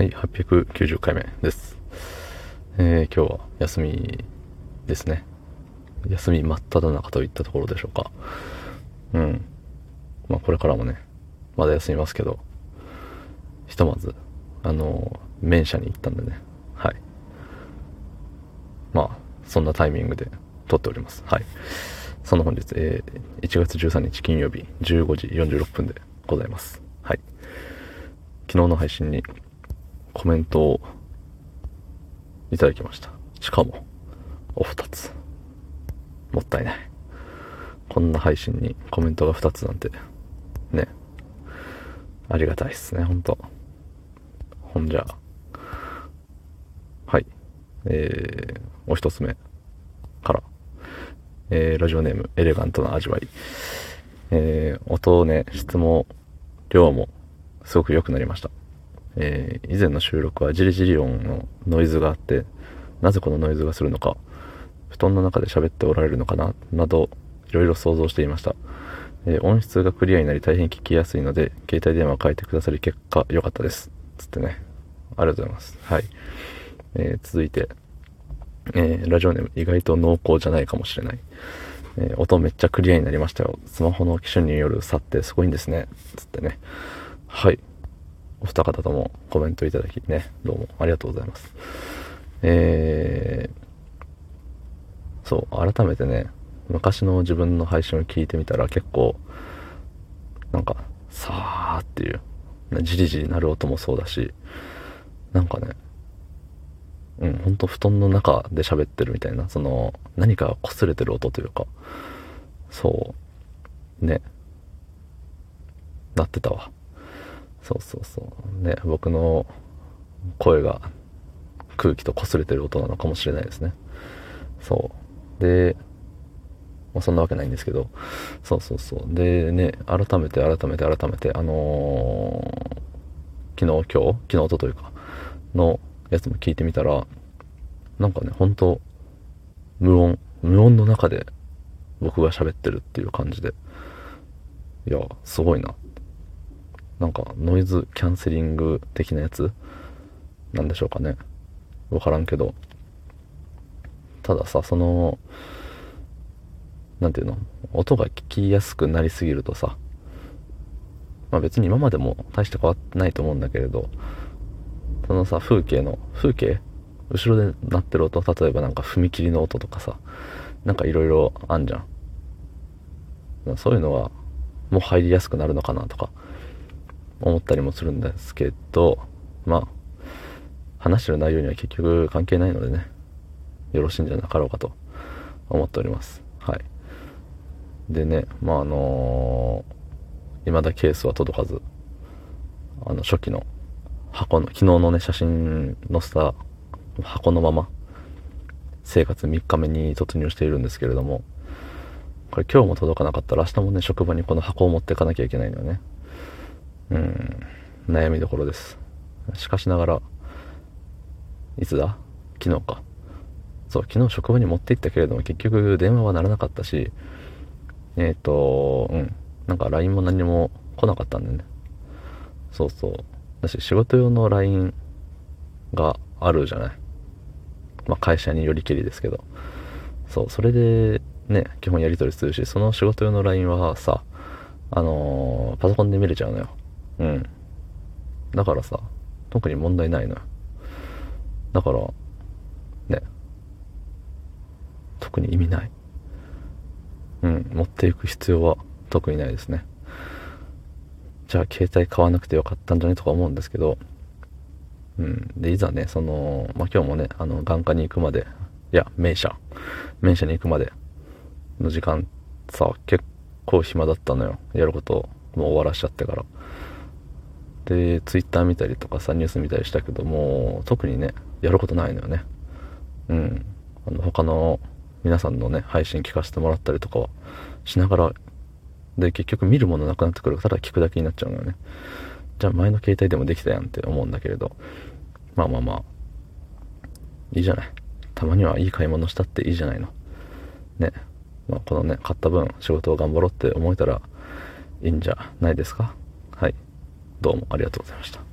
はい、890回目です。えー、今日は休みですね。休み真っ只中といったところでしょうか。うん。まあこれからもね、まだ休みますけど、ひとまず、あのー、面社に行ったんでね。はい。まあ、そんなタイミングで撮っております。はい。その本日、えー、1月13日金曜日15時46分でございます。はい。昨日の配信にコメントをいただきました。しかも、お二つ。もったいない。こんな配信にコメントが二つなんて、ね。ありがたいっすね、ほんと。ほんじゃはい。えー、お一つ目から。えー、ラジオネーム、エレガントな味わい。えー、音ね、質も、量も、すごく良くなりました。えー、以前の収録はジリジリ音のノイズがあって、なぜこのノイズがするのか、布団の中で喋っておられるのかな、など、いろいろ想像していました。えー、音質がクリアになり大変聞きやすいので、携帯電話を変えてくださり結果良かったです。つってね。ありがとうございます。はい。えー、続いて、えー、ラジオネーム意外と濃厚じゃないかもしれない。え、音めっちゃクリアになりましたよ。スマホの機種による差ってすごいんですね。つってね。はい。お二方ともコメントいただきね、どうもありがとうございます。えー、そう、改めてね、昔の自分の配信を聞いてみたら結構、なんか、さーっていう、じりじりなる音もそうだし、なんかね、うん、ほんと布団の中で喋ってるみたいな、その、何か擦れてる音というか、そう、ね、なってたわ。そうそうそう。ね僕の声が空気と擦れてる音なのかもしれないですね。そう。で、まあ、そんなわけないんですけど。そうそうそう。でね改めて改めて改めてあのー、昨日今日？昨日とといかのやつも聞いてみたらなんかね本当無音無音の中で僕が喋ってるっていう感じで。いやすごいな。なんかノイズキャンセリング的なやつ？なんでしょうかね。わからんけど。たださその何ていうの？音が聞きやすくなりすぎるとさまあ別に今までも大して変わってないと思うんだけれどそのさ風景の風景？後ろで鳴ってる音例えばなんか踏切の音とかさなんかいろいろあんじゃん。そういうのはもう入りやすくなるのかなとか思ったりもするんですけど、まあ、話してる内容には結局関係ないのでね、よろしいんじゃなかろうかと思っております。はい。でね、まああのー、未だケースは届かず、あの、初期の箱の、昨日のね、写真載せた箱のまま、生活3日目に突入しているんですけれども、これ今日も届かなかったら明日もね、職場にこの箱を持っていかなきゃいけないのよね。うん、悩みどころです。しかしながら、いつだ？昨日か。そう、昨日職場に持って行ったけれども、結局電話は鳴らなかったし、えっ、ー、と、うん、なんか LINE も何も来なかったんだよね。そうそう。だし、仕事用の LINE があるじゃない。まあ、会社によりけりですけど。そう、それでね、基本やり取りするし、その仕事用の LINE はさ、あのー、パソコンで見れちゃうのよ。うん。だからさ、特に問題ないのよ。だから、ね。特に意味ない。うん、持っていく必要は特にないですね。じゃあ携帯買わなくてよかったんじゃね？とか思うんですけど、うん。で、いざね、その、まあ、今日もね、あの、眼科に行くまで、いや、名車、名車に行くまでの時間さ、結構暇だったのよ。やることをもう終わらしちゃってから。で、ツイッター見たりとかさ、ニュース見たりしたけども、特にね、やることないのよね。うん。あの、他の皆さんのね、配信聞かせてもらったりとかはしながら、で、結局見るものなくなってくるから、ただ聞くだけになっちゃうのよね。じゃあ前の携帯でもできたやんって思うんだけれど、まあまあまあ、いいじゃない。たまにはいい買い物したっていいじゃないの。ね。まあ、このね、買った分仕事を頑張ろうって思えたらいいんじゃないですか。どうもありがとうございました。